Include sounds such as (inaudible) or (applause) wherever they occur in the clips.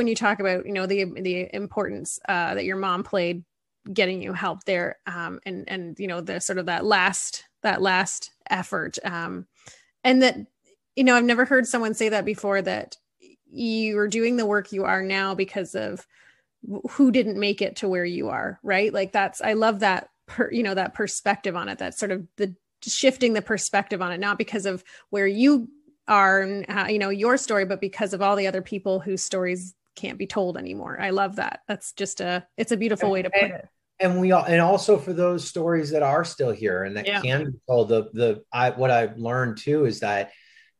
when you talk about you know the the importance uh, that your mom played getting you help there um, and and you know the sort of that last that last effort um, and that you know i've never heard someone say that before that you are doing the work you are now because of who didn't make it to where you are right? Like that's i love that per, you know that perspective on it that sort of the shifting the perspective on it not because of where you are and you know your story but because of all the other people whose stories can't be told anymore i love that that's just a it's a beautiful way to put it and we all and also for those stories that are still here and that yeah. can be told the the i what i've learned too is that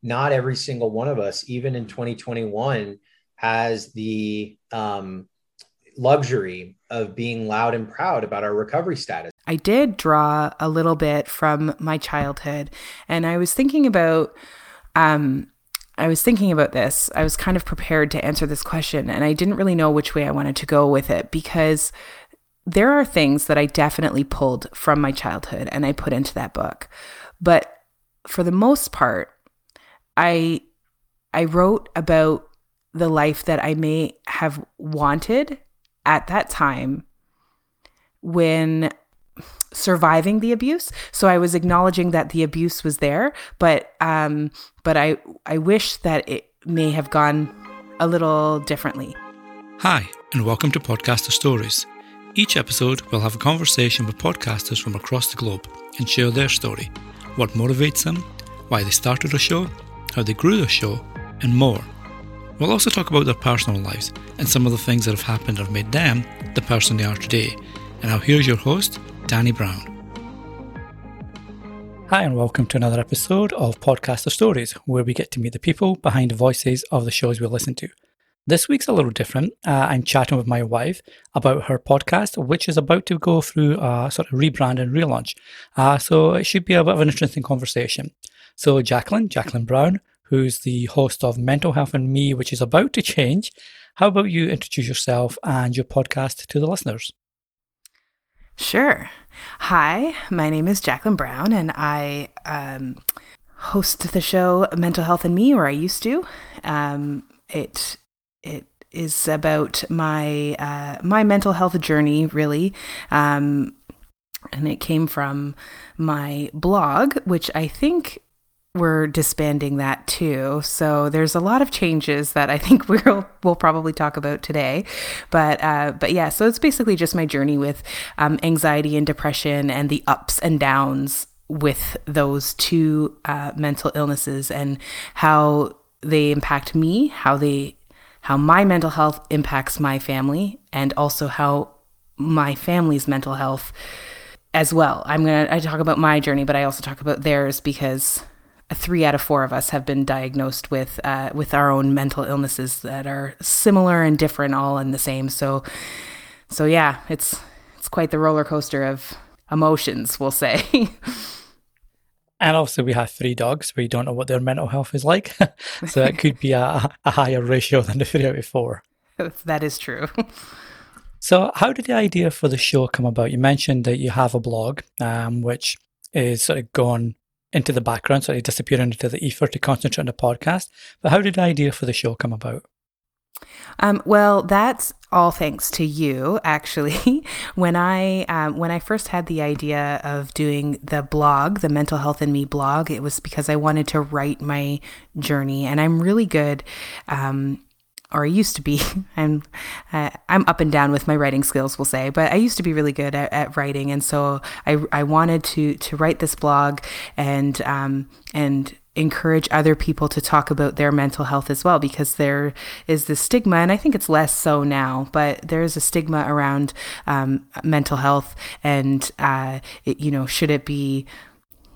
not every single one of us even in 2021 has the um luxury of being loud and proud about our recovery status. I did draw a little bit from my childhood and I was thinking about um I was thinking about this. I was kind of prepared to answer this question and I didn't really know which way I wanted to go with it because there are things that I definitely pulled from my childhood and I put into that book. But for the most part, I I wrote about the life that I may have wanted at that time when surviving the abuse. So I was acknowledging that the abuse was there, but um, but I I wish that it may have gone a little differently. Hi, and welcome to Podcaster Stories. Each episode we'll have a conversation with podcasters from across the globe and share their story, what motivates them, why they started a show, how they grew the show, and more. We'll also talk about their personal lives and some of the things that have happened that have made them the person they are today. And now here's your host, Danny Brown. Hi, and welcome to another episode of Podcaster Stories, where we get to meet the people behind the voices of the shows we listen to. This week's a little different. Uh, I'm chatting with my wife about her podcast, which is about to go through a sort of rebrand and relaunch. Uh, so it should be a bit of an interesting conversation. So, Jacqueline, Jacqueline Brown, who's the host of Mental Health and Me, which is about to change. How about you introduce yourself and your podcast to the listeners? Sure. Hi, my name is Jacqueline Brown, and I um, host the show Mental Health and Me, or I used to. Um, it it is about my uh, my mental health journey, really. Um, and it came from my blog, which I think we're disbanding that too. So there's a lot of changes that I (laughs) think we'll we'll probably talk about today. But uh, but yeah, so it's basically just my journey with um, anxiety and depression and the ups and downs with those two uh, mental illnesses and how they impact me, how they how my mental health impacts my family, and also how my family's mental health as well. I'm gonna I talk about my journey, but I also talk about theirs because three out of four of us have been diagnosed with uh, with our own mental illnesses that are similar and different, all in the same. So, so yeah, it's it's quite the roller coaster of emotions, we'll say. (laughs) and also, we have three dogs. We don't know what their mental health is like, (laughs) so it could be a, a higher ratio than the three out of four. (laughs) that is true. So, how did the idea for the show come about? You mentioned that you have a blog, um, which is sort of gone into the background, so it disappeared into the ether to concentrate on the podcast. But how did the idea for the show come about? Um, well, that's all thanks to you, actually. (laughs) when I um, when I first had the idea of doing the blog, the Mental Health in Me blog, it was because I wanted to write my journey, and I'm really good. Um, or I used to be. (laughs) I'm uh, I'm up and down with my writing skills, we'll say, but I used to be really good at, at writing, and so I I wanted to to write this blog and um and encourage other people to talk about their mental health as well because there is the stigma and i think it's less so now but there is a stigma around um, mental health and uh, it, you know should it be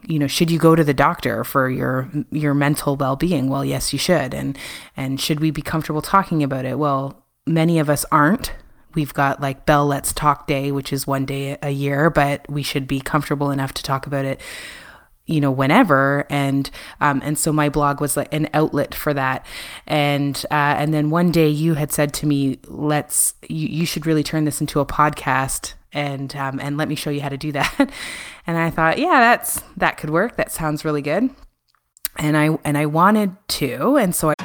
you know should you go to the doctor for your your mental well-being? Well yes you should. And and should we be comfortable talking about it? Well many of us aren't. We've got like bell let's talk day which is one day a year but we should be comfortable enough to talk about it you know whenever. And um, and so my blog was like an outlet for that. And uh, and then one day you had said to me let's you, you should really turn this into a podcast and um, and let me show you how to do that (laughs) and i thought yeah that's that could work that sounds really good and i and i wanted to and so i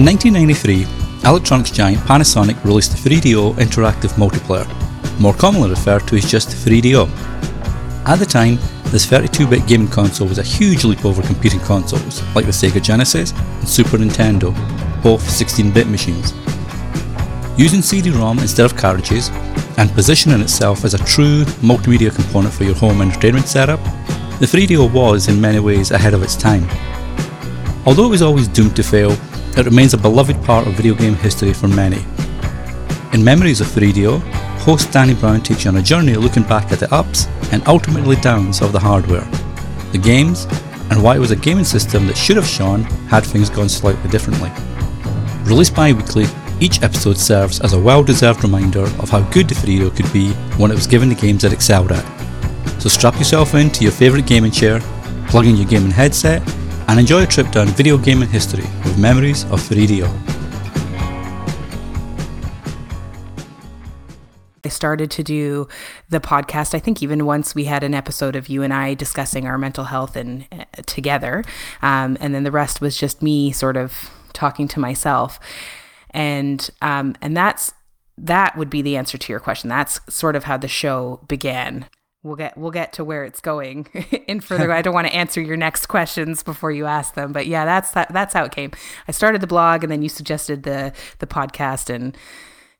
In 1993, electronics giant Panasonic released the 3DO Interactive Multiplayer, more commonly referred to as just 3DO. At the time, this 32-bit gaming console was a huge leap over competing consoles like the Sega Genesis and Super Nintendo, both 16-bit machines. Using CD-ROM instead of cartridges, and positioning itself as a true multimedia component for your home entertainment setup, the 3DO was in many ways ahead of its time. Although it was always doomed to fail, it remains a beloved part of video game history for many. In Memories of 3DO, host Danny Brown takes you on a journey looking back at the ups and ultimately downs of the hardware, the games, and why it was a gaming system that should have shone had things gone slightly differently. Released bi weekly, each episode serves as a well deserved reminder of how good the 3DO could be when it was given the games it excelled at. So strap yourself into your favourite gaming chair, plug in your gaming headset, and enjoy a trip down video gaming history with memories of 3DO. I started to do the podcast. I think even once we had an episode of you and I discussing our mental health and uh, together, um, and then the rest was just me sort of talking to myself, and um, and that's that would be the answer to your question. That's sort of how the show began. We'll get we'll get to where it's going (laughs) in further. (laughs) I don't want to answer your next questions before you ask them but yeah that's that, that's how it came. I started the blog and then you suggested the the podcast and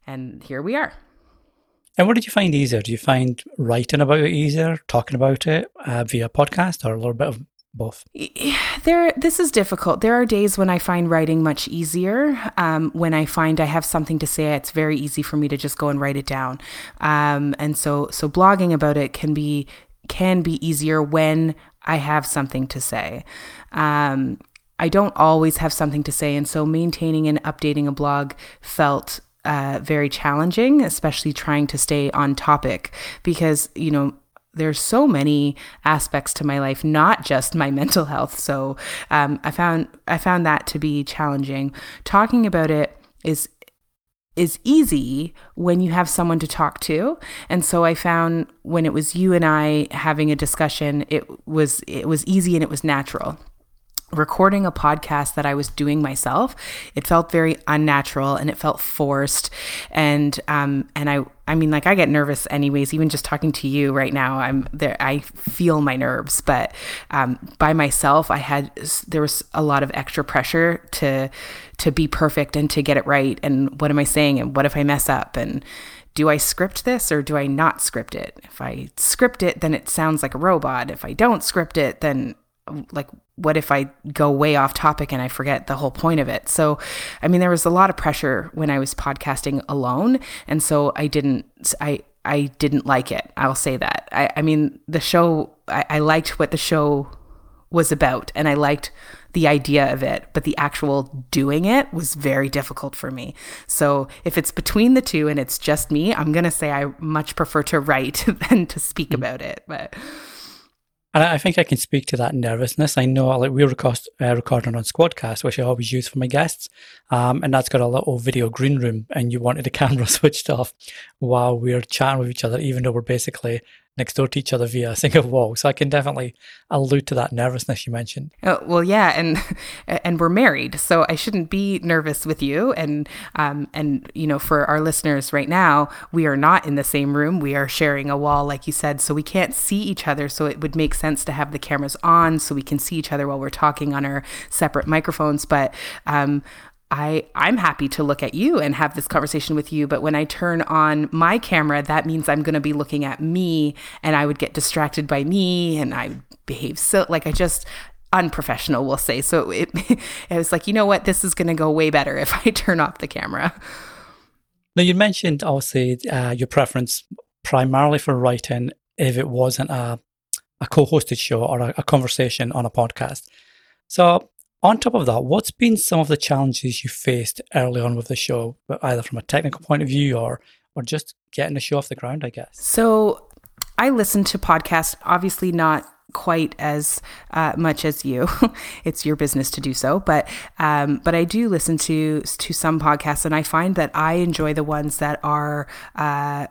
and here we are. And what did you find easier? Do you find writing about it easier talking about it uh, via podcast or a little bit of both? There, this is difficult. There are days when I find writing much easier. Um, when I find I have something to say, it's very easy for me to just go and write it down. Um, and so, so blogging about it can be can be easier when I have something to say. Um, I don't always have something to say, and so maintaining and updating a blog felt uh, very challenging, especially trying to stay on topic because, you know, there's so many aspects to my life, not just my (laughs) mental health. So um, I found I found that to be challenging. Talking about it is is easy when you have someone to talk to. And so I found when it was you and I having a discussion, it was it was easy and it was natural recording a podcast that I was doing myself, it felt very unnatural and it felt forced. And um and I I mean like I get nervous anyways, even just talking to you right now. I'm there I feel my nerves, but um by myself I had there was a lot of extra pressure to to be perfect and to get it right and what am I saying and what if I mess up and do I script this or do I not script it? If I script it, then it sounds like a robot. If I don't script it, then like what if I go way off topic and I forget the whole point of it? So, I mean, there was a lot of pressure when I was podcasting alone, and so I didn't, I, I didn't like it. I'll say that. I, I mean, the show, I, I liked what the show was about, and I liked the idea of it, but the actual doing it was very difficult for me. So, if it's between the two and it's just me, I'm gonna say I much prefer to write (laughs) than to speak mm-hmm. about it, but. And I think I can speak to that nervousness. I know, like we're record, uh, recording on Squadcast, which I always use for my guests, um, and that's got a little video green room, and you wanted the (laughs) camera (laughs) switched off while we're chatting with each other, even though we're basically next door to each other via a (laughs) single wall. So I can definitely allude to that nervousness you mentioned. Oh, well, yeah, and (laughs) and we're married, so I shouldn't be nervous with you. And um, and you know, for our listeners right now, we are not in the same room. We are sharing a wall, like you said, so we can't see each other. So it would make sense to have the cameras on so we can see each other while we're talking on our separate microphones. But um, I I'm happy to look at you and have this conversation with you, but when I turn on my camera, that means I'm going to be looking at me and I would get distracted by me and I behave so like I just unprofessional, we'll say. So it (laughs) it was like, you know what, this is going to go way better if I (laughs) turn off the camera. Now you mentioned also uh, your preference primarily for writing if it wasn't a a co-hosted show or a, a conversation on a podcast. So on top of that, what's been some of the challenges you faced early on with the show, either from a technical point of view or or just getting the show off the ground, I guess? So I listen to podcasts, obviously not quite as uh, much as you. (laughs) it's your business to do so, but um, but I do listen to to some podcasts, and I find that I enjoy the ones that are. Uh,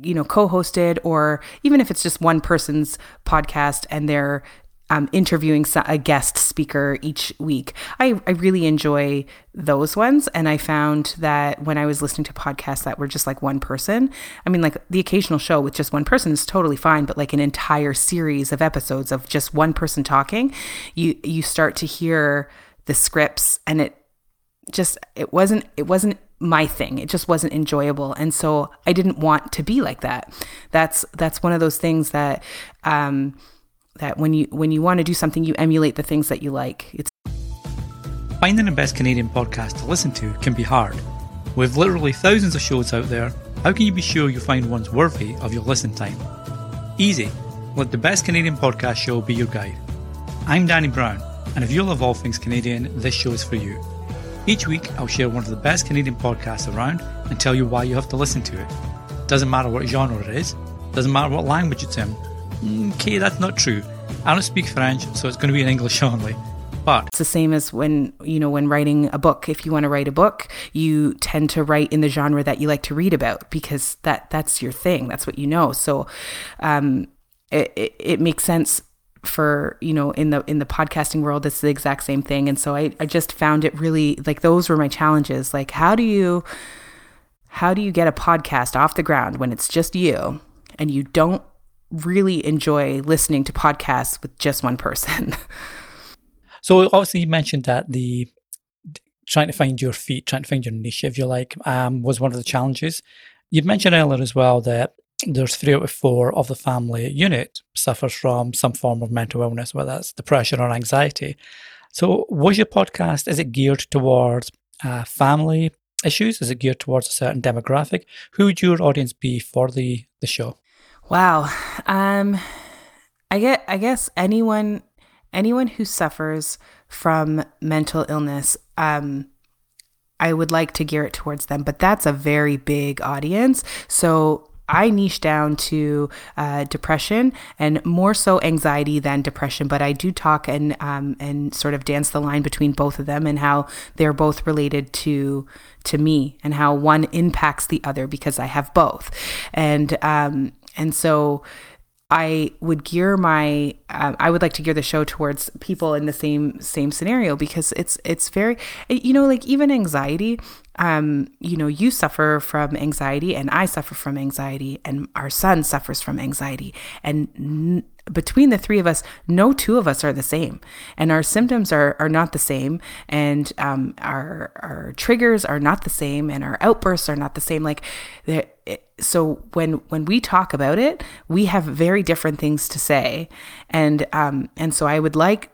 you know co-hosted or even if it's just one person's podcast and they're um, interviewing a guest speaker each week. I, I really enjoy those ones. And I found that when I was listening to podcasts that were just like one person, I mean, like the occasional show with just one person is totally fine, but like an entire series of episodes of just one person talking, you, you start to hear the scripts and it just, it wasn't, it wasn't my thing. It just wasn't enjoyable. And so I didn't want to be like that. That's, that's one of those things that, um, that when you when you want to do something you emulate the things that you like. It's finding the best canadian podcast to listen to can be hard. With literally thousands of shows out there how can you be sure you find ones worthy of your listen time? Easy. Let the best canadian podcast show be your guide. I'm danny brown and if you love all things canadian this show is for you. Each week i'll share one of the best canadian podcasts around and tell you why you have to listen to it. Doesn't matter what genre it is doesn't matter what language it's in okay, that's not true. I don't speak French, so it's going to be in English (laughs) only. But it's the same as when, you know, when writing a book. If you want to write a book, you tend to write in the genre that you like to read about because that that's your thing. That's what you know. So um, it, it, it makes sense for you know in the in the podcasting world it's the exact same thing and so I, I just found it really like those were my challenges like how do you how do you get a podcast off the ground when it's just you and you don't really enjoy listening to podcasts with just one person. (laughs) so obviously you mentioned that the trying to find your feet, trying to find your niche, if you like, um, was one of the challenges. You'd mentioned earlier as well that there's three out of four of the family unit suffers from some form of mental illness, whether that's depression or anxiety. So, was your podcast is it geared towards uh, family issues? Is it geared towards a certain demographic? Who would your audience be for the the show? Wow. Um I get I guess anyone anyone who suffers from mental illness um I would like to gear it towards them, but that's a very big audience. So I niche down to uh, depression and more so anxiety than depression, but I do talk and um, and sort of dance the line between both of them and how they're both related to to me and how one impacts the other because I have both. And um, and so I would gear my uh, I would like to gear the show towards people in the same same scenario because it's it's very you know like even anxiety um you know you suffer from anxiety and I suffer from anxiety and our son suffers from anxiety. And between the three of us, no two of us are the same, and our symptoms are are not the same, and um, our our triggers are not the same, and our outbursts are not the same. Like, so when when we talk about it, we have very different things to say, and um, and so I would like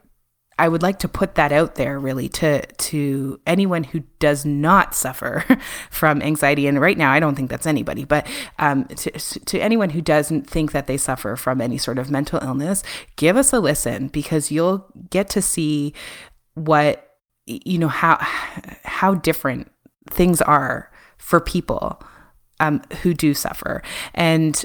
I would like to put that out there really to to anyone who does not suffer (laughs) from anxiety. And right now I don't think that's anybody but um, to, to anyone who doesn't think that they suffer from any sort of mental illness give us a listen because you'll get to see what you know how how different things are for people um, who do suffer. And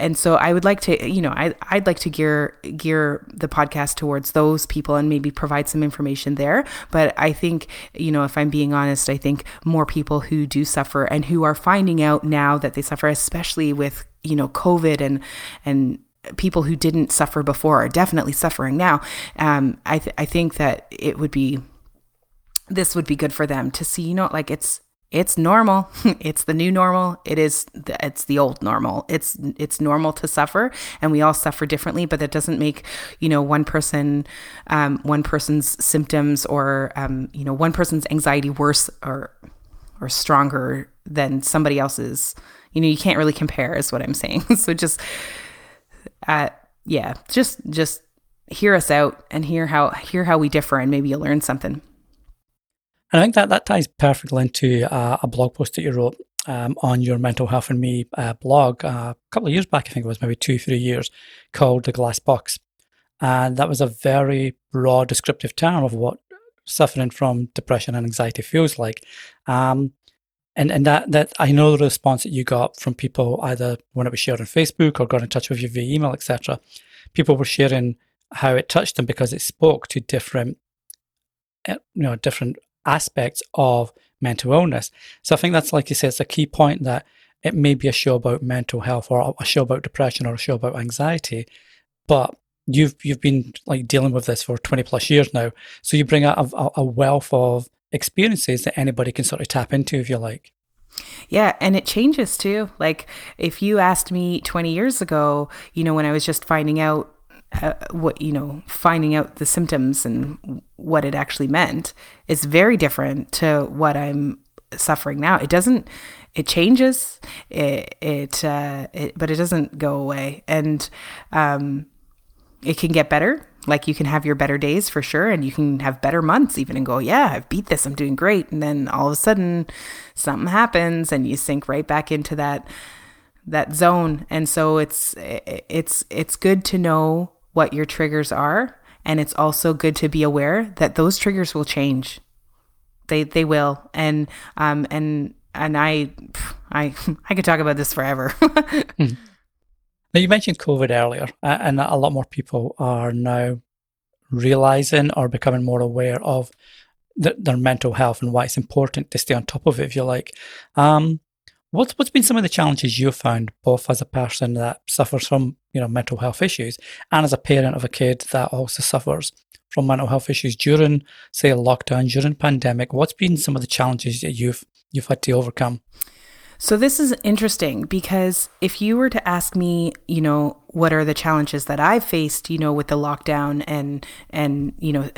and so I would like to, you know, I, I'd like to gear gear the podcast towards those people and maybe provide some information there. But I think, you know, if I'm being honest, I think more people who do suffer and who are finding out now that they suffer, especially with you know COVID and and people who didn't suffer before are definitely suffering now. Um, I th- I think that it would be this would be good for them to see, you know, like it's it's normal. (laughs) it's the new normal. It is the, it's the old normal. It's it's normal to suffer and we all suffer differently, but that doesn't make, you know, one person um, one person's symptoms or um, you know, one person's anxiety worse or or stronger than somebody else's. You know, you can't really compare is what I'm saying. (laughs) so just uh yeah, just just hear us out and hear how hear how we differ and maybe you'll learn something. And I think that, that ties perfectly into uh, a blog post that you wrote um, on your Mental Health and Me uh, blog uh, a couple of years back, I think it was maybe two, three years, called The Glass Box. And that was a very broad descriptive term of what suffering from depression and anxiety feels like. Um, and and that, that I know the response that you got from people either when it was shared on Facebook or got in touch with you via email, etc. People were sharing how it touched them because it spoke to different, eh, you know, different aspects of mental illness. So I think that's like you said, it's a key point that it may be a show about mental health or a show about depression or a show about anxiety, but you've you've been like dealing with this for 20 plus years now so you bring a, a, a wealth of experiences that anybody can sort of tap into if you like yeah, and it changes too. Like if you asked me 20 years ago, you know, when I was just finding out uh, what, you know, finding out the symptoms and what it actually meant, is very different to what I'm suffering now. It doesn't it changes it it, uh, it but it doesn't go away. And um it can get better. Like you can have your better days for sure and you can have better months even and go yeah i've beat this. I'm doing great. And then all of a sudden something happens and you sink right back into that that zone. And so it's it's it's good to know what your triggers are and it's also good to be aware that those triggers will change they they will and um and and i i (laughs) i could talk about this forever. (laughs) Now, you mentioned COVID earlier, and a lot more people are now realizing or becoming more aware of th- their mental health and why it's important to stay on top of it, if you like. Um, what's what's been some of the challenges you've found, both as a person that suffers from you know mental health issues, and as a parent of a kid that also suffers from mental health issues during, say, a lockdown, during pandemic? What's been some of the challenges that you've you've had to overcome? So this is interesting because if you were to ask me, you know, what are the challenges that I've faced, you know, with the lockdown and and you know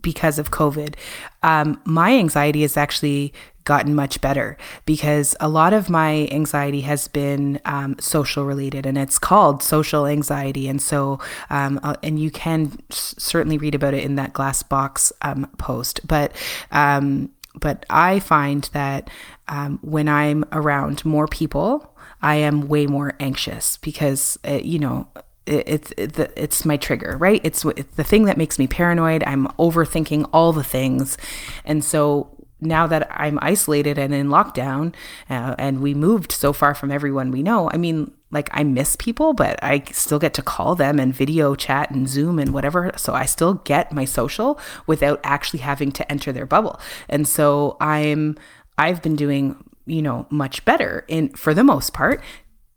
because of COVID, um, my anxiety has actually gotten much better because a lot of my anxiety has been um, social related and it's called social anxiety. And so um, uh, and you can s- certainly read about it in that glass box um, post. But um, but I find that um, when I'm around more people, I am way more anxious because, uh, you know, it's it, it's my trigger, right? It's, it's the thing that makes me paranoid. I'm overthinking all the things. And so now that I'm isolated and in lockdown uh, and we moved so far from everyone we know, I mean, like I miss people, but I still get to call them and video chat and Zoom and whatever. So I still get my social without actually having to enter their bubble. And so I'm I've been doing, you know, much better in for the most part,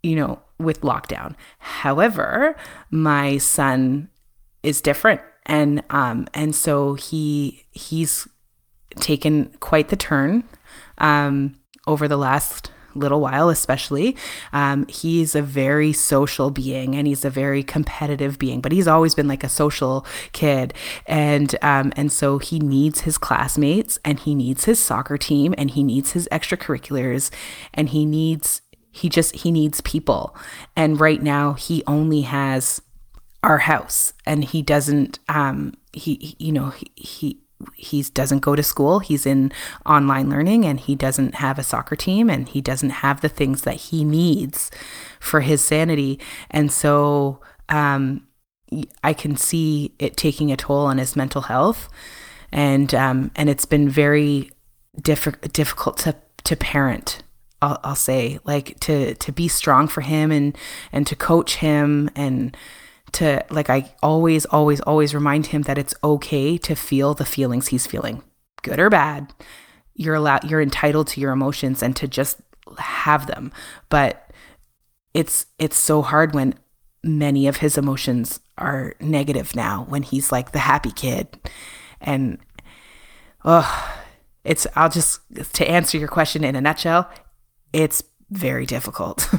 you know, with lockdown. However, my son is different and um and so he he's taken quite the turn um over the last little while, especially. Um, he's a very social being and he's a very competitive being, but he's always been like a social kid. And, um, and so he needs his classmates and he needs his soccer team and he needs his extracurriculars and he needs, he just, he needs people. And right now he only has our house and he doesn't, um, he, you know, he, he he doesn't go to school. He's in online learning and he doesn't have a soccer team and he doesn't have the things that he needs for his sanity. And so um, i can see it taking a toll on his mental health. And um, and it's been very diff- difficult to to parent I'll, I'll say like to to be strong for him and and to coach him and to like I always always always remind him that it's okay to feel the feelings he's feeling, good or bad. You're allowed you're entitled to your emotions and to just have them. But it's it's so hard when many of his emotions are negative now when he's like the happy kid. And oh, it's I'll just to answer your question in a nutshell, it's very difficult.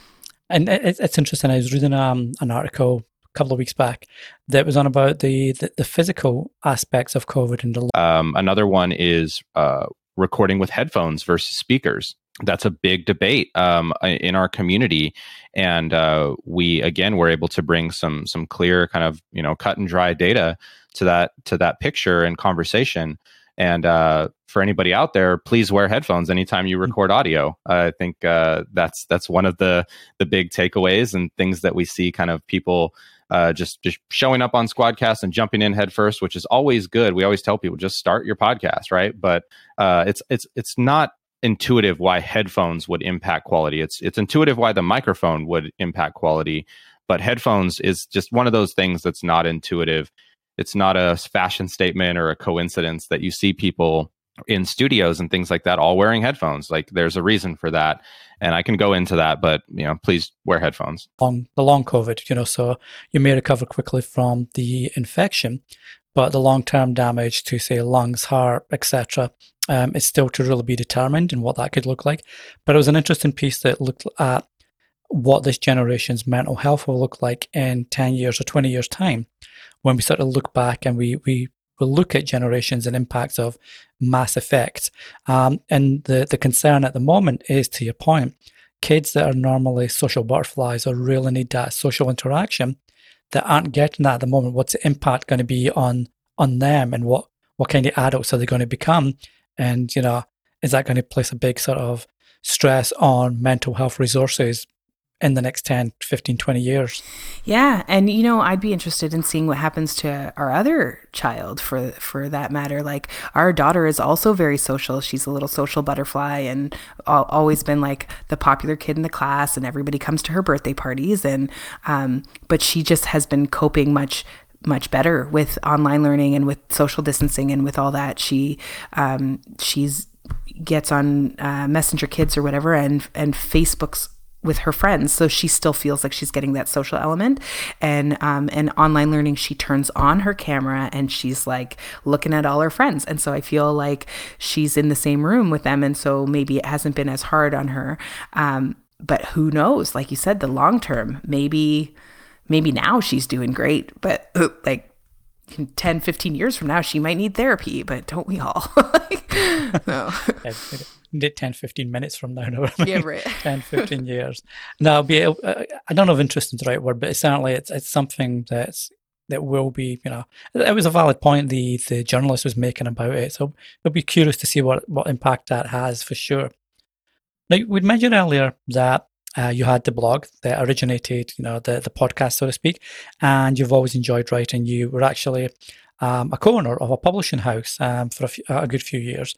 (laughs) and it's interesting. I was reading um, an article a couple of weeks back that was on about the the, the physical aspects of COVID and the. Um, another one is uh, recording with headphones versus speakers. That's a big debate um, in our community, and uh, we again were able to bring some some clear kind of you know cut and dry data to that to that picture and conversation. And uh, for anybody out there, please wear headphones anytime you mm. record audio. Uh, I think uh, that's that's one of the the big takeaways and things that we see kind of people uh, just just showing up on Squadcast and jumping in headfirst, which is always good. We always tell people just start your podcast, right? But uh, it's it's it's not intuitive why headphones would impact quality. It's it's intuitive why the microphone would impact quality, but headphones is just one of those things that's not intuitive. It's not a fashion statement or a coincidence that you see people in studios and things like that all wearing headphones. Like there's a reason for that and i can go into that but you know please wear headphones. On the long covid you know so you may recover quickly from the infection but the long-term damage to say lungs heart etc um, is still to really be determined and what that could look like. But it was an interesting piece that looked at what this generation's mental health will look like in 10 years or 20 years time when we sort of look back and we we look at generations and impacts of mass effect. Um, and the, the concern at the moment is, to your point, kids that are normally social butterflies or really need that social interaction that aren't getting that at the moment. What's the impact going to be on on them, and what what kind of adults are they going to become? And you know, is that going to place a big sort of stress on mental health resources in the next 10, 15, 20 years. Yeah. And, you know, I'd be interested in seeing what happens to our other child for, for that matter. Like our daughter is also very social. She's a little social butterfly and always been like the popular kid in the class and everybody comes to her birthday parties. And, um, but she just has been coping much much better with online learning and with social distancing and with all that. She um, she's gets on uh, Messenger Kids or whatever, and and Facebook's with her friends so she still feels like she's getting that social element. And um, and online learning she turns on her camera and she's like looking at all her friends. And so i feel like she's in the same room with them and so maybe it hasn't been as hard on her. Um, but who knows? Like you said the long term maybe maybe now she's doing great but like 10 15 years from now she might need therapy but don't we all (laughs) no. 10, 15 minutes from now. (laughs) No, yeah, right. 10, 15 years. No, be, uh, I don't know if interesting is the right word, but it's certainly it's, it's something that's that will be, you know, it was a valid point the the journalist was making about it. So it'll be curious to see what, what impact that has for sure. Now, we'd mentioned earlier that uh, you had the blog that originated, you know, the, the podcast, so to speak, and you've always enjoyed writing. You were actually um, a co-owner of a publishing house um, for a, good few years,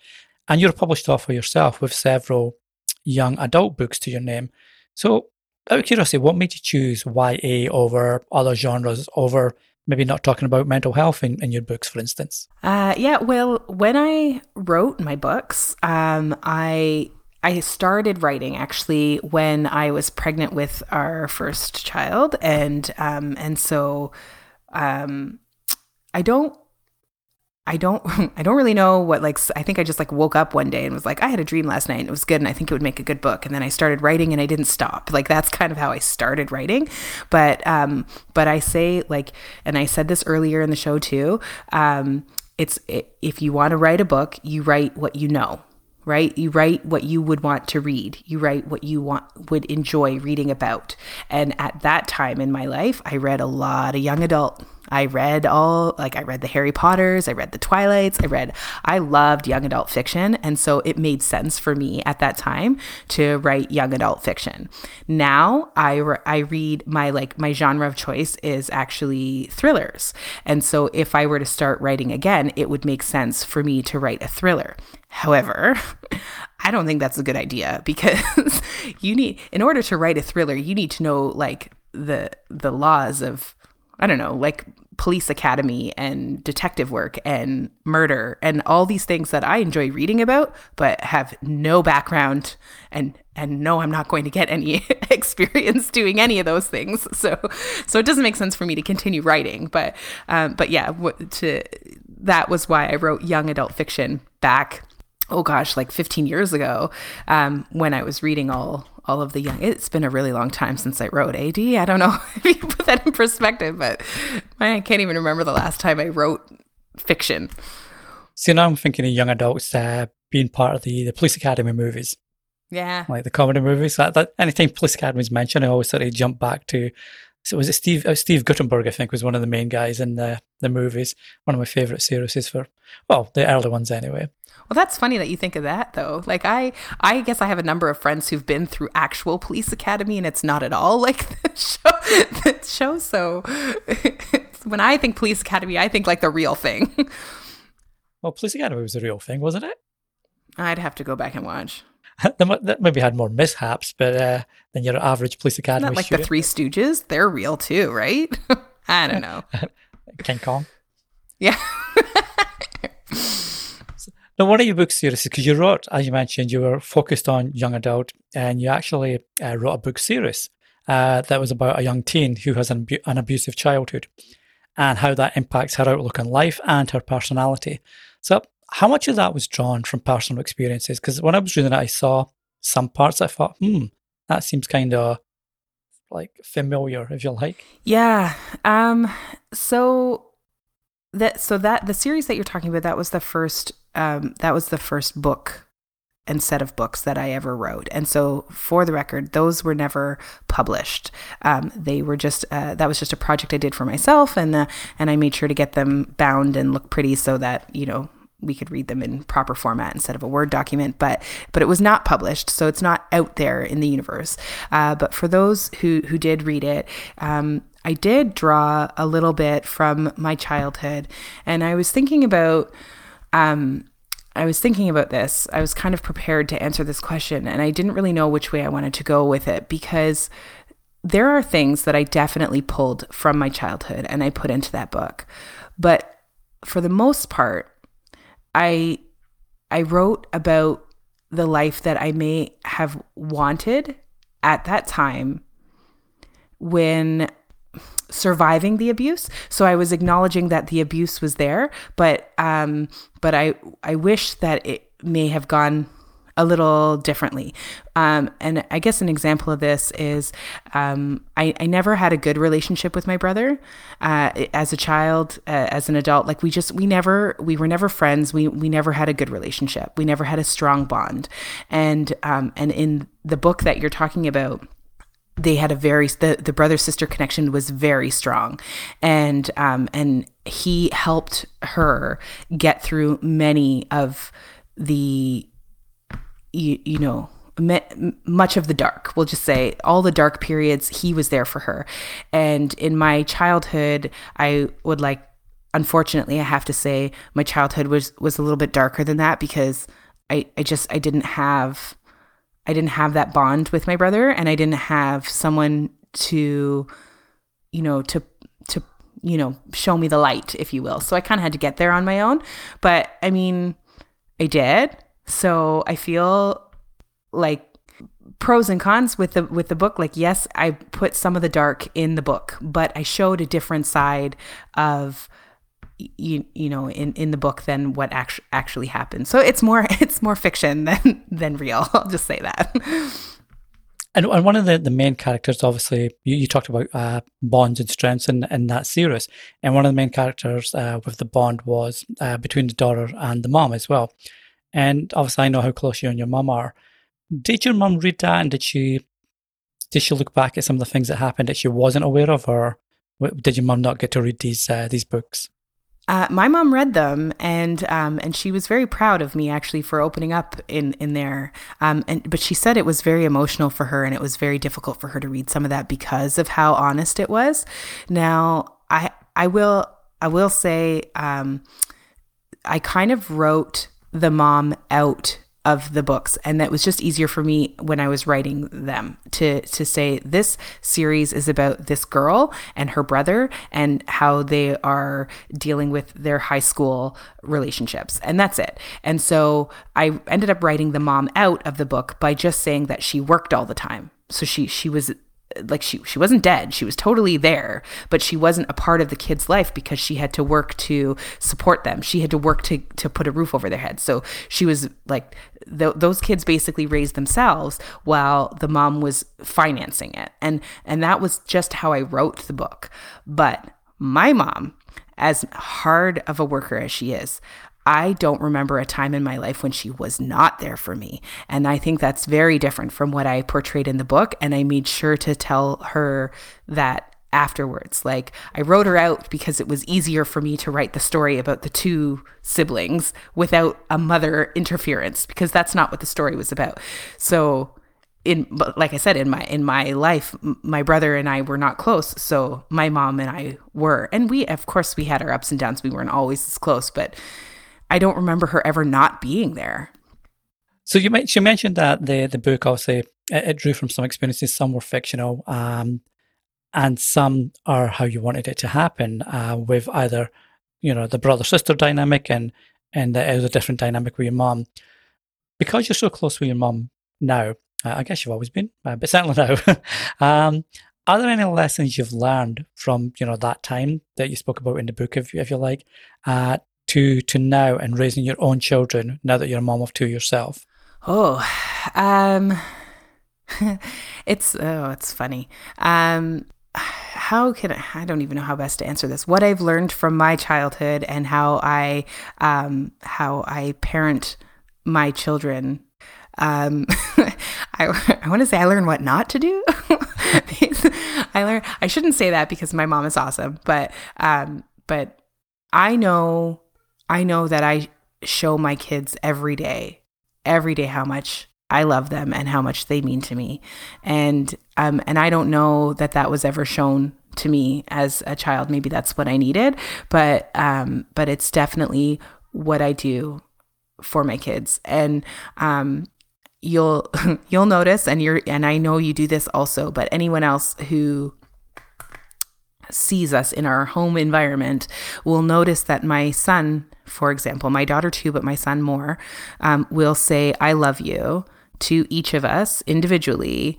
and you're a published author yourself with several young adult books to your name. So, out of curiosity, what made you choose YA over other genres, over maybe not talking about mental health in, in your books, for instance? Uh, yeah, well, when I wrote my books, um, I I started writing actually when I was pregnant with our first child, and um, and so um, I don't I don't (laughs) I don't really know what like I think I just like woke up one day and was like I had a dream last night and it was good and I think it would make a good book and then I started writing and I didn't stop. Like that's kind of how I started writing. But um but I say like and I said this earlier in the show too. Um it's it, if you want to write a book, you write what you know right you write what you would want to read you write what you want would enjoy reading about and at that time in my life i read a lot of young adult I read all, like, I read the Harry Potters, I read the Twilights, I read, I loved young adult fiction. And so it made sense for me at that time to write young adult fiction. Now I, I read my, like, my genre of choice is actually thrillers. And so if I were to start writing again, it would make sense for me to write a thriller. However, (laughs) I don't think that's a good idea because (laughs) you need, in order to write a thriller, you need to know, like, the the laws of I don't know, like police academy and detective work and murder and all these things that I enjoy reading about, but have no background and and no, I'm not going to get any (laughs) experience doing any of those things. So so it doesn't make sense for me to continue writing. But um, but yeah, to that was why I wrote young adult fiction back oh gosh, like 15 years ago, um, when I was reading all all of the young. It's been a really long time since I wrote AD. I don't know (laughs) if you put that in perspective, but I can't even remember the last time I wrote fiction. So now I'm thinking of young adults uh, being part of the, the Police Academy movies. Yeah. Like the comedy movies. That, that anytime Police Academy is mentioned, I always sort of jump back to so was it Steve uh, Steve Guttenberg? I think was one of the main guys in the the movies. One of my favorite series for well the early ones anyway. Well, that's funny that you think of that though. Like I I guess I have a number of friends who've been through actual police academy and it's not at all (laughs) like the show the show so (laughs) when I think police academy I think like the real thing. (laughs) Well, police academy was the real thing, wasn't it? I'd have to go back and watch. that maybe had more mishaps, but uh, than your average police academy. Not like the Three Stooges, they're real too, right? I don't know. King Kong. Yeah. (laughs) Now, one of your book series, because you wrote, as you mentioned, you were focused on young adult, and you actually uh, wrote a book series uh, that was about a young teen who has an, an abusive childhood and how that impacts her outlook on life and her personality. So, how much of that was drawn from personal experiences? Because when I was reading it, I saw some parts I thought, hmm, that seems kind of like familiar, if you like. Yeah. Um. So that so that the series that you're talking about that was the first um that was the first book and set of books that I ever wrote. And so, for the record, those were never published. Um, they were just uh, that was just a project I did for myself, and uh, and I made sure to get them bound and look pretty so that you know we could read them in proper format instead of a word document but but it was not published so it's not out there in the universe uh, but for those who who did read it um, I did draw a little bit from my childhood and I was thinking about um, I was thinking about this. I was kind of prepared to answer this question, and I didn't really know which way I wanted to go with it because there are things that I definitely pulled from my childhood and I put into that book. But for the most part, I I wrote about the life that I may have wanted at that time when surviving the abuse. So I was acknowledging that the abuse was there, but um, but I I wish that it may have gone a little differently. Um, and I guess an example of this is um, I, I, never had a good relationship with my brother uh, as a child, uh, as an adult. Like we just we never we were never friends. We we never had a good relationship. We never had a strong bond. And um, and in the book that you're talking about they had a very the, the brother sister connection was very strong and um and he helped her get through many of the you, you know much of the dark we'll just say all the dark periods he was there for her and in my childhood i would like unfortunately i have to say my childhood was was a little bit darker than that because i i just i didn't have I didn't have that bond with my brother and I didn't have someone to you know to to you know show me the light if you will. So I kind of had to get there on my own, but I mean I did. So I feel like pros and cons with the with the book. Like yes i put some of the dark in the book but i showed a different side of you you know in in the book than what actually actually happened. So it's more (laughs) it's more fiction than than real. (laughs) I'll just say that. And, and one of the, the main characters obviously you, you talked about uh, bonds and strengths in, in that series. And one of the main characters uh, with the bond was uh, between the daughter and the mom as well and obviously i know how close you and your mom are did your mom read that and did she did she look back at some of the things that happened that she wasn't aware of or did your mom not get to read these uh, these books uh, my mom read them, and um, and she was very proud of me actually for opening up in in there. Um, and but she said it was very emotional for her, and it was very difficult for her to read some of that because of how honest it was. Now, I I will I will say um, I kind of wrote the mom out of the books and that was just easier for me when I was writing them to to say this series is about this girl and her brother and how they are dealing with their high school relationships and that's it. And so I ended up writing the mom out of the book by just saying that she worked all the time. So she she was like she she wasn't dead. She was totally there but she wasn't a part of the kids life because she had to work to support them. She had to work to to put a roof over their heads so she was like th- those kids basically raised themselves while the mom was financing it. And and that was just how I wrote the book. But my mom as hard of a worker as she is I don't remember a time in my life when she was not there for me. And I think that's very different from what I portrayed in the book. And I made sure to tell her that afterwards. Like I wrote her out because it was easier for me to write the story about the two siblings without a mother interference because that's not what the story was about. So in like I said in my in my life my brother and I were not close so my mom and I were and we of course we had our ups and downs we weren't always as close but I don't remember her ever not being there. So you, you mentioned that the the book obviously it, it drew from some experiences. Some were fictional, um, and some are how you wanted it to happen. Uh, with either you know the brother sister dynamic and and it was a different dynamic with your mom. Because you're so close with your mom now, uh, I guess you've always been, uh, but certainly now. (laughs) um, are there any lessons you've learned from you know that time that you spoke about in the book, if if you like, uh, to to now and raising your own children now that you're a mom of two yourself? Oh, um, (laughs) it's oh, it's funny. Um, how can I, I don't even know how best to answer this. What I've learned from my childhood and how I um, how I parent my children. Um, (laughs) I, I want to say I learned what not to do. (laughs) I learned I shouldn't say that because my mom is awesome, but um, but I know I know that I show my kids every day, every day how much I love them and how much they mean to me. And um and I don't know that that was ever shown to me as a child. Maybe that's what I needed, but um but it's definitely what I do for my kids. And um you'll (laughs) you'll notice and you're and I know you do this also, but anyone else who sees us in our home environment will notice that my son, for example, my daughter too, but my son more, um, will say, I love you to each of us individually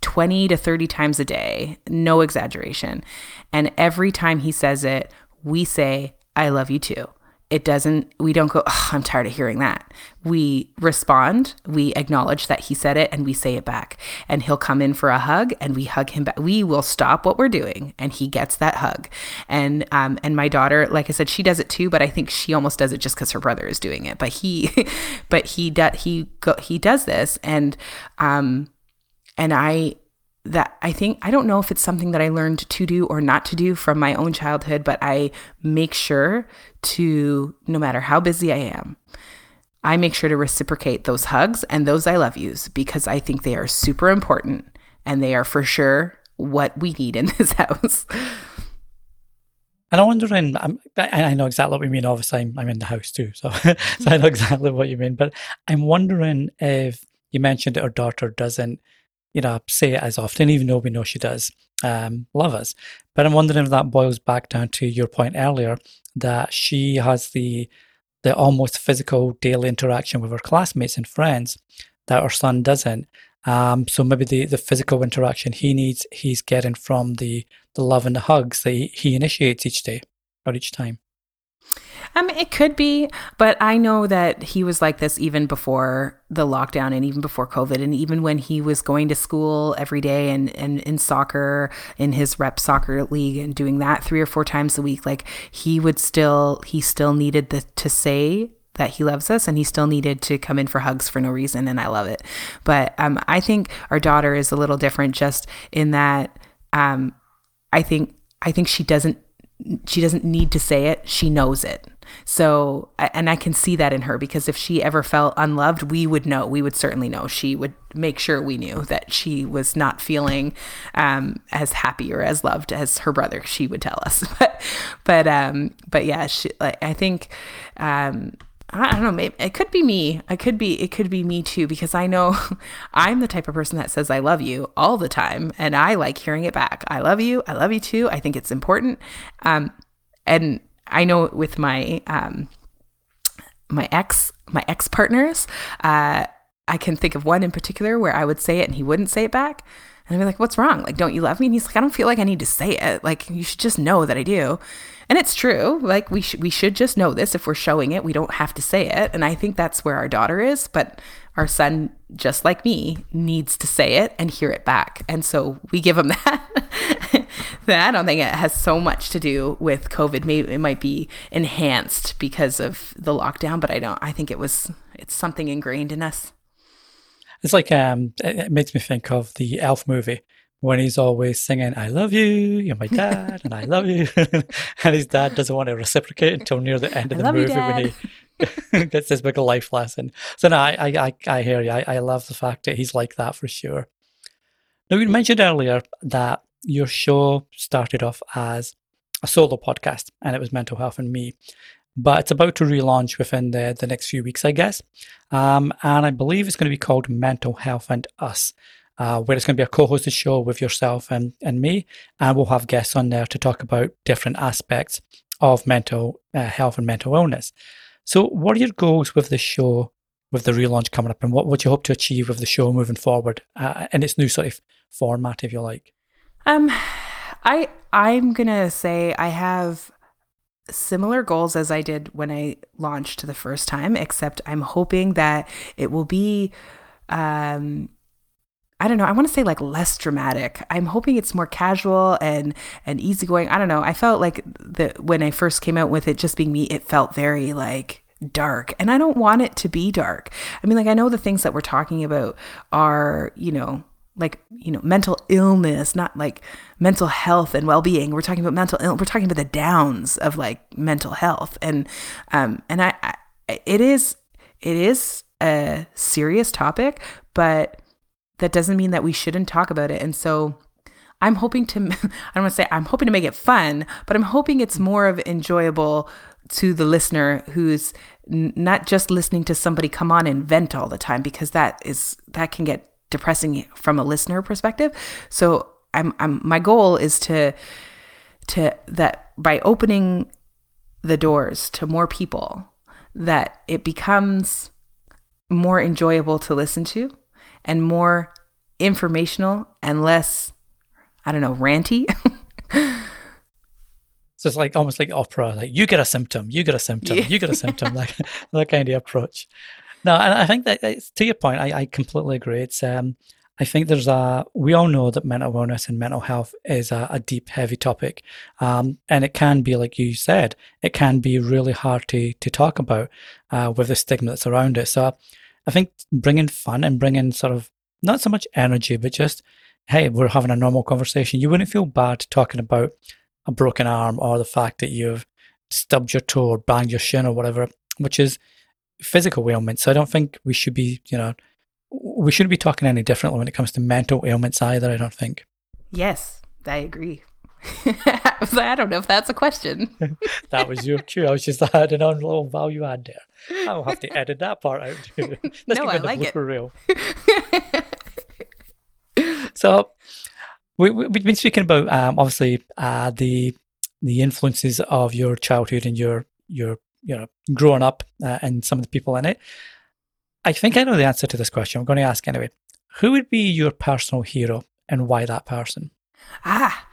20 to 30 times a day, no exaggeration. And every time he says it, we say, I love you too it doesn't we don't go oh, i'm tired of hearing that. We respond we acknowledge that he said it and we say it back. And he'll come in for a hug and we hug him back. We will stop what we're doing and he gets that hug. And um and my daughter like i said she does it too but i think she almost does it just because her brother is doing it. But he (laughs) but he does he go he does this and um and i that I think I don't know if it's something that I learned to do or not to do from my own childhood, but I make sure to no matter how busy I am, I make sure to reciprocate those hugs and those I love yous because I think they are super important and they are for sure what we need in (laughs) this house. And I'm wondering, I'm, I know exactly what you mean. Obviously, I'm, I'm in the house too, so, (laughs) so I know exactly what you mean. But I'm wondering if you mentioned that our daughter doesn't you know, say it as often, even though we know she does um, love us. But I'm wondering if that boils back down to your point earlier that she has the the almost physical daily interaction with her classmates and friends that her son doesn't. Um, so maybe the, the physical interaction he needs, he's getting from the, the love and the hugs that he, he initiates each day or each time. Um, it could be, but I know that he was like this even before the lockdown and even before COVID, and even when he was going to school every day and and in soccer in his rep soccer league and doing that three or four times a week, like he would still he still needed the, to say that he loves us and he still needed to come in for hugs for no reason and I love it. But um, I think our daughter is a little different just in that um, I think I think she doesn't she doesn't need to say it she knows it. So and i can see that in her because if she ever felt unloved we would know we would certainly know. She would make sure we knew that she was not feeling um, as happy or as loved as her brother she would tell us. (laughs) But but um but yeah she, like, i think um I don't know. Maybe it could be me. I could be. It could be me too because I know (laughs) I'm the type of person that says I love you all the time, and I like hearing it back. I love you. I love you too. I think it's important. Um, and I know with my um, my ex my ex partners, uh, I can think of one in particular where I would say it and he wouldn't say it back. And I'd be like, "What's wrong? Like, don't you love me?" And he's like, "I don't feel like I need to say it. Like, you should just know that I do." And it's true. Like we should we should just know this if we're showing it. We don't have to say it. And I think that's where our daughter is, but our son just like me needs to say it and hear it back. And so we give him (laughs) that. that I don't think it has so much to do with COVID. Maybe it might be enhanced because of the lockdown, but I don't I think it was it's something ingrained in us. It's like um it makes me think of the Elf movie when he's always singing, I love you, you're my dad, and I love you. (laughs) and his dad doesn't want to reciprocate until near the end of the movie when he (laughs) gets this big life lesson. So no, I, I, I hear you. I, I love the fact that he's like that for sure. Now, you mentioned earlier that your show started off as a solo podcast and it was Mental Health and Me. But it's about to relaunch within the, the next few weeks, I guess. Um, and I believe it's going to be called Mental Health and Us uh, where it's going to be a co-hosted show with yourself and, and me, and we'll have guests on there to talk about different aspects of mental uh, health and mental illness. So, what are your goals with the show, with the relaunch coming up, and what would you hope to achieve with the show moving forward uh, in its new sort of format, if you like? Um, I I'm gonna say I have similar goals as I did when I launched the first time, except I'm hoping that it will be um I don't know. I want to say like less dramatic. I'm hoping it's more casual and and easygoing. I don't know. I felt like the when I first came out with it just being me, it felt very like dark. And I don't want it to be dark. I mean, like I know the things that we're talking about are, you know, like you know mental illness not like mental health and well-being we're talking about mental Ill- we're talking about the downs of like mental health and um and I, I it is it is a serious topic but that doesn't mean that we shouldn't talk about it and so i'm hoping to (laughs) i don't want to say i'm hoping to make it fun but i'm hoping it's more of enjoyable to the listener who's n- not just listening to somebody come on and vent all the time because that is that can get depressing from a listener perspective. So I'm, I'm my goal is to to that by opening the doors to more people that it becomes more enjoyable to listen to and more informational and less I don't know ranty. (laughs) so it's like almost like opera, like you get a symptom, you get a symptom, yeah. you get a symptom, (laughs) like that kind of approach. No, and I think that to your point, I, I completely agree. It's um, I think there's a we all know that mental wellness and mental health is a, a deep, heavy topic, um, and it can be like you said, it can be really hard to to talk about uh, with the stigma that's around it. So, I think bringing fun and bringing sort of not so much energy, but just hey, we're having a normal conversation. You wouldn't feel bad talking about a broken arm or the fact that you've stubbed your toe or banged your shin or whatever, which is physical ailments. So I don't think we should be, you know, we shouldn't be talking any differently when it comes to mental ailments either. I don't think. Yes, I agree. (laughs) I don't know if that's a question. (laughs) that was your cue. I was just adding on a little value add there. I'll have to edit that part out. (laughs) no, I like it. Real. so we, we, have been speaking about um, obviously uh, the the influences of your childhood and your your you know, growing up uh, and some of the people in it. I think I know the answer to this question. I'm going to ask anyway. Who would be your personal hero and why that person? Ah,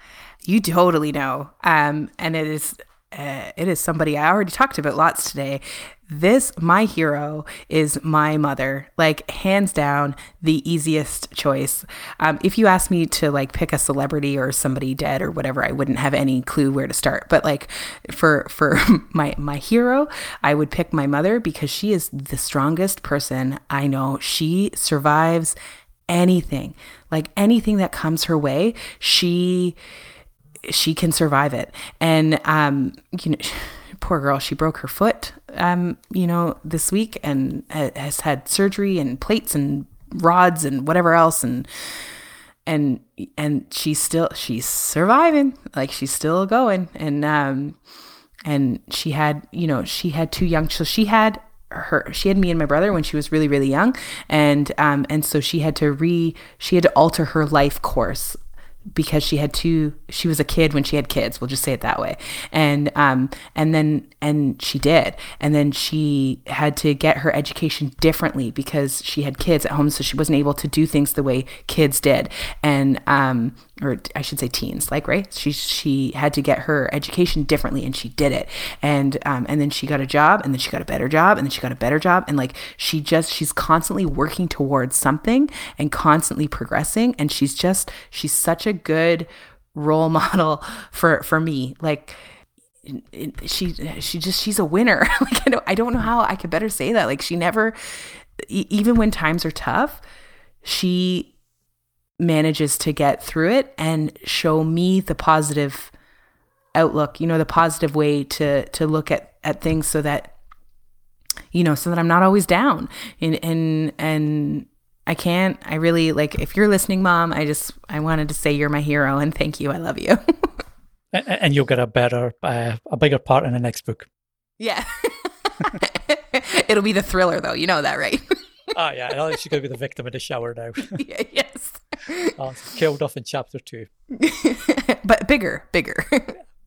you totally know. Um, and it is uh, it is somebody I already talked about lots today. This, my hero, is my mother. Like, hands down, the easiest choice. Um, if you ask me to like pick a celebrity or somebody dead or whatever, I wouldn't have any clue where to start. But like, for for (laughs) my my hero, I would pick my mother because she is the strongest person I know. She survives anything, like anything that comes her way. She she can survive it. And, um, you know, (laughs) poor girl, she broke her foot, um, you know, this week and has had surgery and plates and rods and whatever else. And, and, and she's still, she's surviving. Like she's still going. And, um, and she had, you know, she had two young, so she had her she had me and my brother when she was really really young and um and so she had to re she had to alter her life course because she had two she was a kid when she had kids we'll just say it that way. And um and then and she did. And then she had to get her education differently because she had kids at home so she wasn't able to do things the way kids did. And um or I should say teens like right? She she had to get her education differently and she did it. And um and then she got a job and then she got a better job and then she got a better job. And like she just she's constantly working towards something and constantly progressing. And she's just she's such a good role (laughs) model for for me. Like she she just she's a winner. (laughs) Like I don't I don't know how I could better say that. Like she never even when times are tough she manages to get through it and show me the positive outlook you know the positive way to to look at at things so that you know so that I'm not always down and and and I can't. I really like if you're listening, mom, I just I wanted to say you're my hero and thank you. I love you. (laughs) and you'll get a better uh, a bigger part in the next book. Yeah. (laughs) It'll be the thriller though. You know that, right? (laughs) oh (laughs) yeah, she's gonna be the victim in the shower now. (laughs) (laughs) yeah, yes. Uh, killed off in chapter two. but bigger, bigger.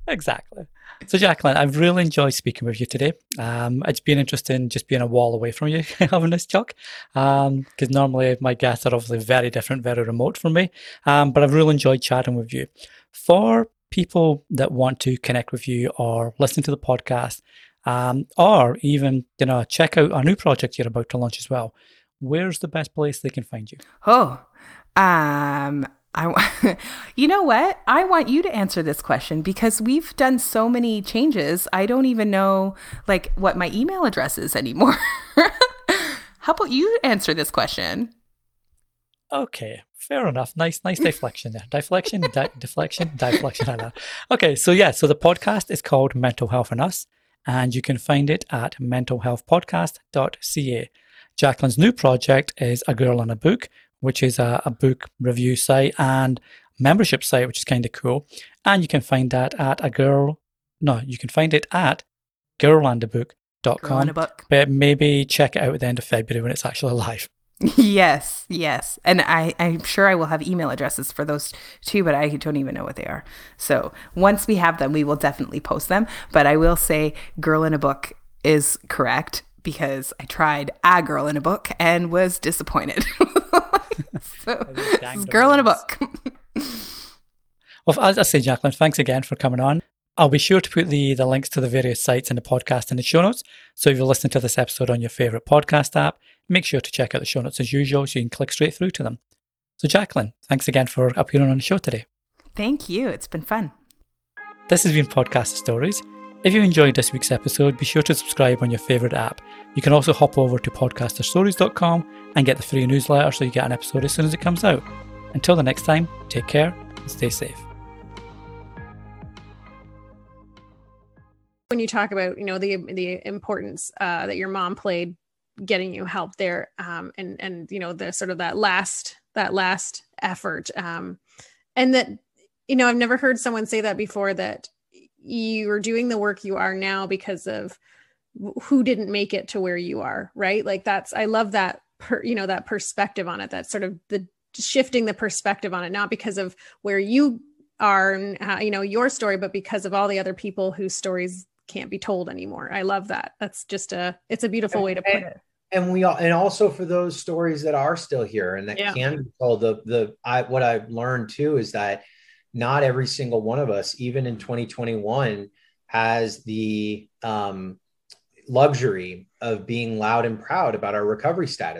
exactly. So, Jacqueline, I've really enjoyed speaking with you today. Um, it's been interesting just being a wall away from you having this talk, because um, normally my guests are obviously very different, very remote from me. Um, but I've really enjoyed chatting with you. For people that want to connect with you or listen to the podcast, um, or even you know check out a new project you're about to launch as well, where's the best place they can find you? Oh, um, I, (laughs) you know what? I want you to answer this question because we've done so many changes. I don't even know like what my email address is anymore. (laughs) How about you answer this question? Okay, fair enough. Nice, nice deflection there. Deflection, di- deflection, deflection. Okay, so yeah, so the podcast is called Mental Health and Us, and you can find it at mentalhealthpodcast.ca. Jacqueline's new project is A Girl and a Book, which is a, a book review site and membership site, which is kind of cool. And you can find that at a girl, no, you can find it at girlandabook.com. book. But maybe check it out at the end of February when it's actually (laughs) live. yes, yes. And I, I'm sure I will have email addresses for those too, but I don't even know what they are. So once we have them, we will definitely post them. But I will say Girl in a Book is correct because I tried a girl in a book and was disappointed. (laughs) so, girl in a book. well, as I say, Jacqueline, thanks again for coming on. I'll be sure to put the, the links to the various sites in the podcast in the show notes. So if you're listening to this episode on your favorite podcast app, make sure to check out the show notes as usual so you can click straight through to them. So, Jacqueline, thanks again for appearing on the show today. Thank you. It's been fun. This has been Podcaster Stories. If you enjoyed this week's episode, be sure to subscribe on your favourite app. You can also hop over to podcasterstories.com and get the free newsletter so you get an episode as soon as it comes out. Until the next time, take care and stay safe. When you talk about, you know, the the importance uh, that your mom played getting you help there, um, and and you know the sort of that last that last effort, um, and that you know I've never heard someone say that before that you are doing the work you are now because of who didn't make it to where you are right? Like that's i love that per, you know that perspective on it that sort of the shifting the perspective on it not because of where you are and how, you know your story but because of all the other people whose stories can't be told anymore. I love that. That's just a it's a beautiful way to put it. And we all and also for those stories that are still here and that yeah. can be told the the i what i've learned too is that not every single one of us, even in 2021, has the um, luxury of being loud and proud about our recovery status.